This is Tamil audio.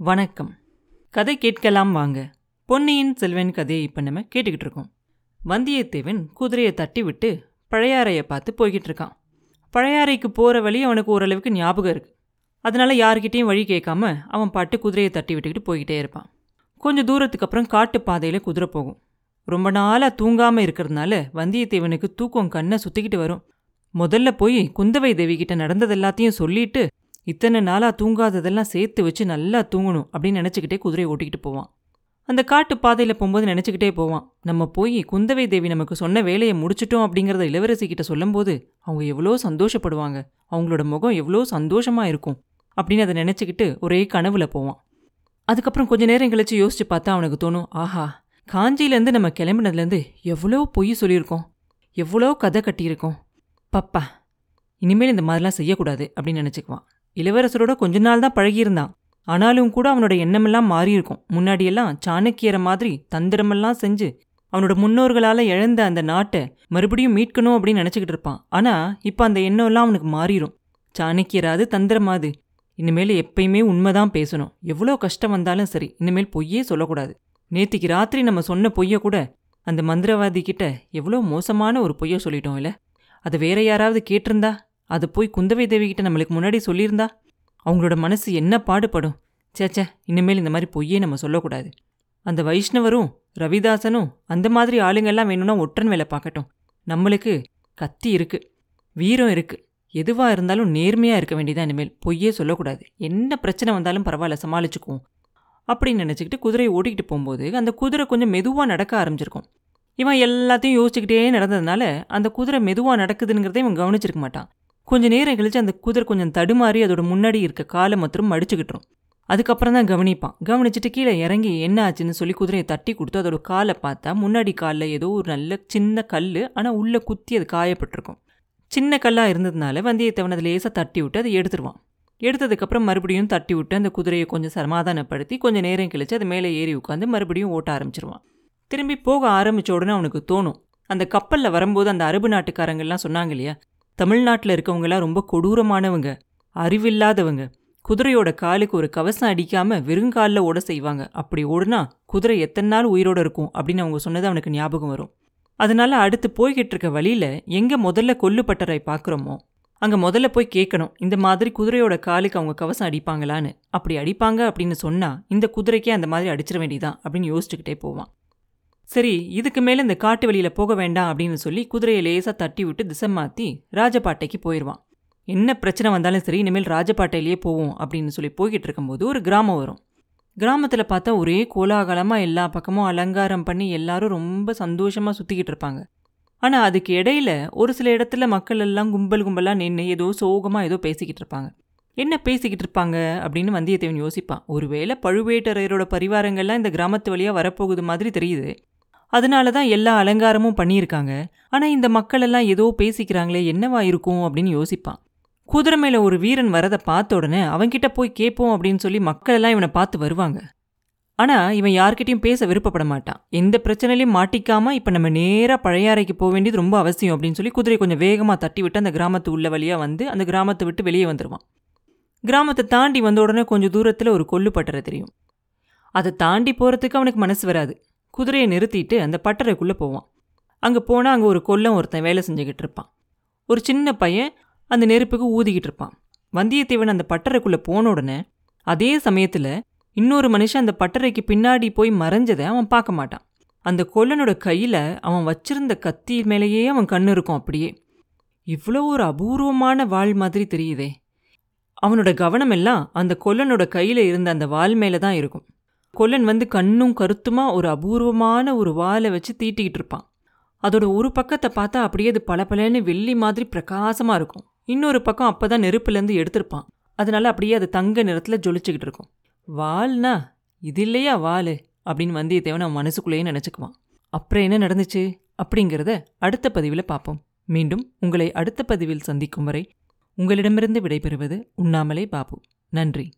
வணக்கம். கதை கேட்கலாம் வாங்க. பொன்னியின் செல்வன் கதையை இப்போ நம்ம கேட்டுக்கிட்டு இருக்கோம். வந்தியத்தேவன் குதிரையை தட்டி விட்டு பழையாறையை பார்த்து போய்கிட்டு இருக்கான். பழையாறைக்கு போகிற வழி அவனுக்கு ஓரளவுக்கு ஞாபகம் இருக்கு. அதனால யாருக்கிட்டேயும் வழி கேட்காம அவன் பாட்டு குதிரையை தட்டி விட்டுக்கிட்டு போய்கிட்டே இருப்பான். கொஞ்சம் தூரத்துக்கு அப்புறம் காட்டு பாதையில் குதிரை போகும். ரொம்ப நாளாக தூங்காமல் இருக்கிறதுனால வந்தியத்தேவனுக்கு தூக்கம் கண்ணை சுற்றிக்கிட்டு வரும். முதல்ல போய் குந்தவை தேவி கிட்ட நடந்தது எல்லாத்தையும் சொல்லிட்டு இத்தனை நாளாக தூங்காததெல்லாம் சேர்த்து வச்சு நல்லா தூங்கணும் அப்படின்னு நினச்சிக்கிட்டே குதிரையை ஓட்டிக்கிட்டு போவான். அந்த காட்டு பாதையில் போகும்போது நினச்சிக்கிட்டே போவான். நம்ம போய் குந்தவை தேவி நமக்கு சொன்ன வேலையை முடிச்சிட்டோம் அப்படிங்கிறத இளவரசி கிட்ட சொல்லும்போது அவங்க எவ்வளோ சந்தோஷப்படுவாங்க. அவங்களோட முகம் எவ்வளோ சந்தோஷமாக இருக்கும் அப்படின்னு அதை நினச்சிக்கிட்டு ஒரே கனவுல போவான். அதுக்கப்புறம் கொஞ்ச நேரம் கழிச்சு யோசிச்சு பார்த்தா அவனுக்கு தோணும் ஆஹா காஞ்சியிலேருந்து நம்ம கிளம்பினதுலேருந்து எவ்வளோ பொய் சொல்லியிருக்கோம். எவ்வளோ கதை கட்டியிருக்கோம். பப்பா இனிமேல் இந்த மாதிரிலாம் செய்யக்கூடாது அப்படின்னு நினச்சிக்குவான். இளவரசரோட கொஞ்ச நாள் தான் பழகியிருந்தான். ஆனாலும் கூட அவனோட எண்ணமெல்லாம் மாறியிருக்கும். முன்னாடியெல்லாம் சாணக்கியரை மாதிரி தந்திரமெல்லாம் செஞ்சு அவனோட முன்னோர்களால் இழந்த அந்த நாட்டை மறுபடியும் மீட்கணும் அப்படின்னு நினச்சிக்கிட்டு இருப்பான். ஆனால் இப்போ அந்த எண்ணம்லாம் அவனுக்கு மாறிடும் சாணக்கியராது தந்திரமாது. இனிமேல் எப்பயுமே உண்மைதான் பேசணும். எவ்வளோ கஷ்டம் வந்தாலும் சரி இனிமேல் பொய்யே சொல்லக்கூடாது. நேத்திக்கு ராத்திரி நம்ம சொன்ன பொய்யை கூட அந்த மந்திரவாதி கிட்ட எவ்வளோ மோசமான ஒரு பொய்யை சொல்லிட்டோம் இல்லை? அதை வேற யாராவது கேட்டிருந்தா? அதை போய் குந்தவை தேவி கிட்ட நம்மளுக்கு முன்னாடி சொல்லியிருந்தா அவங்களோட மனசு என்ன பாடுபடும்? சேச்சே இனிமேல் இந்த மாதிரி பொய்யே நம்ம சொல்லக்கூடாது. அந்த வைஷ்ணவரும் ரவிதாசனும் அந்த மாதிரி ஆளுங்கெல்லாம் வேணும்னா ஒற்றன் வேலை பார்க்கட்டும். நம்மளுக்கு கத்தி இருக்கு வீரம் இருக்கு. எதுவாக இருந்தாலும் நேர்மையாக இருக்க வேண்டியதான் இனிமேல். பொய்யே சொல்லக்கூடாது. என்ன பிரச்சனை வந்தாலும் பரவாயில்ல சமாளிச்சுக்குவோம். அப்படின்னு நினச்சிக்கிட்டு குதிரையை ஓட்டிக்கிட்டு போகும்போது அந்த குதிரை கொஞ்சம் மெதுவாக நடக்க ஆரம்பிச்சிருக்கும். இவன் எல்லாத்தையும் யோசிச்சுக்கிட்டே நடந்ததுனால அந்த குதிரை மெதுவாக நடக்குதுங்கிறத இவன் கவனிச்சிருக்க மாட்டான். கொஞ்ச நேரம் கழிச்சு அந்த குதிரை கொஞ்சம் தடுமாறி அதோட முன்னாடி இருக்க காலை மற்றும் மடிச்சுக்கிட்டுரும். அதுக்கப்புறம் தான் கவனிப்பான். கவனிச்சுட்டு கீழே இறங்கி என்ன ஆச்சுன்னு சொல்லி குதிரையை தட்டி கொடுத்து அதோட காலை பார்த்தா முன்னாடி காலில் ஏதோ ஒரு நல்ல சின்ன கல் ஆனால் உள்ளே குத்தி அது காயப்பட்டிருக்கும். சின்ன கல்லாக இருந்ததுனால வந்தியத்தேவன் அதை லேசாக தட்டி விட்டு அதை எடுத்துருவான். எடுத்ததுக்கப்புறம் மறுபடியும் தட்டி விட்டு அந்த குதிரையை கொஞ்சம் சமாதானப்படுத்தி கொஞ்சம் நேரம் கழிச்சு அது மேலே ஏறி உட்காந்து மறுபடியும் ஓட்ட ஆரம்பிச்சிருவான். திரும்பி போக ஆரம்பித்த உடனே அவனுக்கு தோணும். அந்த கப்பலில் வரும்போது அந்த அரபு நாட்டுக்காரங்கள்லாம் சொன்னாங்க இல்லையா தமிழ்நாட்டில் இருக்கவங்களாம் ரொம்ப கொடூரமானவங்க அறிவில்லாதவங்க. குதிரையோட காலுக்கு ஒரு கவசம் அடிக்காம வெறுங்காலில் ஓட செய்வாங்க. அப்படி ஓடுனா குதிரை எத்தனை நாள் உயிரோட இருக்கும் அப்படின்னு அவங்க சொன்னது அவனுக்கு ஞாபகம் வரும். அதனால அடுத்து போய்கிட்டு இருக்க வழியில எங்க முதல்ல கொல்லுப்பட்டரை பார்க்குறோமோ அங்க முதல்ல போய் கேட்கணும் இந்த மாதிரி குதிரையோட காலுக்கு அவங்க கவசம் அடிப்பாங்களான்னு. அப்படி அடிப்பாங்க அப்படின்னு சொன்னா இந்த குதிரைக்கே அந்த மாதிரி அடிச்சிட வேண்டியதான் அப்படின்னு யோசிச்சுக்கிட்டே போவான். சரி இதுக்கு மேலே இந்த காட்டு வழியில் போக வேண்டாம் அப்படின்னு சொல்லி குதிரையை லேசாக தட்டி விட்டு திசை மாற்றி ராஜபாட்டைக்கு போயிடுவான் என்ன பிரச்சனை வந்தாலும் சரி இனிமேல் ராஜபாட்டையிலேயே போவோம் அப்படின்னு சொல்லி போய்கிட்டு இருக்கும்போது ஒரு கிராமம் வரும். கிராமத்தில் பார்த்தா ஒரே கோலாகலமாக எல்லா பக்கமும் அலங்காரம் பண்ணி எல்லாரும் ரொம்ப சந்தோஷமாக சுற்றிக்கிட்டு இருப்பாங்க. ஆனால் அதுக்கு இடையில ஒரு சில இடத்துல மக்கள் எல்லாம் கும்பல் கும்பலாக நின்று ஏதோ சோகமாக ஏதோ பேசிக்கிட்டு இருப்பாங்க. என்ன பேசிக்கிட்டு இருப்பாங்க? அப்படின்னு வந்தியத்தேவன் யோசிப்பான். ஒருவேளை பழுவேட்டரையரோட பரிவாரங்கள்லாம் இந்த கிராமத்து வழியாக வரப்போகுது மாதிரி தெரியுது. அதனால தான் எல்லா அலங்காரமும் பண்ணியிருக்காங்க. ஆனால் இந்த மக்களெல்லாம் ஏதோ பேசிக்கிறாங்களே என்னவா இருக்கும் அப்படின்னு யோசிப்பான். குதிரை மேலே ஒரு வீரன் வரதை பார்த்த உடனே அவன்கிட்ட போய் கேட்போம் அப்படின்னு சொல்லி மக்களெல்லாம் இவனை பார்த்து வருவாங்க. ஆனால் இவன் யார்கிட்டையும் பேச விருப்பப்பட மாட்டான். எந்த பிரச்சனையிலையும் மாட்டிக்காமல் இப்போ நம்ம நேராக பழையாறைக்கு போக வேண்டியது ரொம்ப அவசியம் அப்படின்னு சொல்லி குதிரை கொஞ்சம் வேகமாக தட்டி விட்டு அந்த கிராமத்து உள்ள வழியாக வந்து அந்த கிராமத்தை விட்டு வெளியே வந்துடுவான் கிராமத்தை தாண்டி வந்த உடனே கொஞ்சம் தூரத்தில் ஒரு கொல்லு பட்டறை தெரியும். அதை தாண்டி போகிறதுக்கு அவனுக்கு மனசு வராது. குதிரையை நிறுத்திட்டு அந்த பட்டறைக்குள்ள போவான். அங்கே போனால் அங்கே ஒரு கொல்லம் ஒருத்தன் வேலை செஞ்சுக்கிட்டு இருப்பான். ஒரு சின்ன பையன் அந்த நெருப்புக்கு ஊதிக்கிட்டு இருப்பான். வந்தியத்தேவன் அந்த பட்டறைக்குள்ளே போன உடனே அதே சமயத்துல இன்னொரு மனுஷன் அந்த பட்டறைக்கு பின்னாடி போய் மறைஞ்சதை அவன் பார்க்க மாட்டான். அந்த கொல்லனோட கையில அவன் வச்சிருந்த கத்தி மேலேயே அவன் கண்ணு இருக்கும் அப்படியே. இவ்வளோ ஒரு அபூர்வமான வாள் மாதிரி தெரியுதே. அவனோட கவனம் எல்லாம் அந்த கொல்லனோட கையில இருந்த அந்த வாள் மேலே தான் இருக்கும். கொல்லன் வந்து கண்ணும் கருத்துமா ஒரு அபூர்வமான ஒரு வாலை வச்சு தீட்டிக்கிட்டு இருப்பான். அதோட ஒரு பக்கத்தை பார்த்தா அப்படியே அது பளபளன்னு வெள்ளி மாதிரி பிரகாசமா இருக்கும். இன்னொரு பக்கம் அப்பதான் நெருப்புலேருந்து எடுத்திருப்பான். அதனால அப்படியே அது தங்க நிறத்துல ஜொலிச்சுக்கிட்டு இருக்கும். வால்னா இது இல்லையா வால் அப்படின்னு வந்தியத்தேவன் அவன் மனசுக்குள்ளேயே நினச்சிக்குவான். அப்புறம் என்ன நடந்துச்சு? அப்படிங்கிறத அடுத்த பதிவில் பார்ப்போம். மீண்டும் உங்களை அடுத்த பதிவில் சந்திக்கும் வரை உங்களிடமிருந்து விடைபெறுவது உண்ணாமலே பாபு. நன்றி.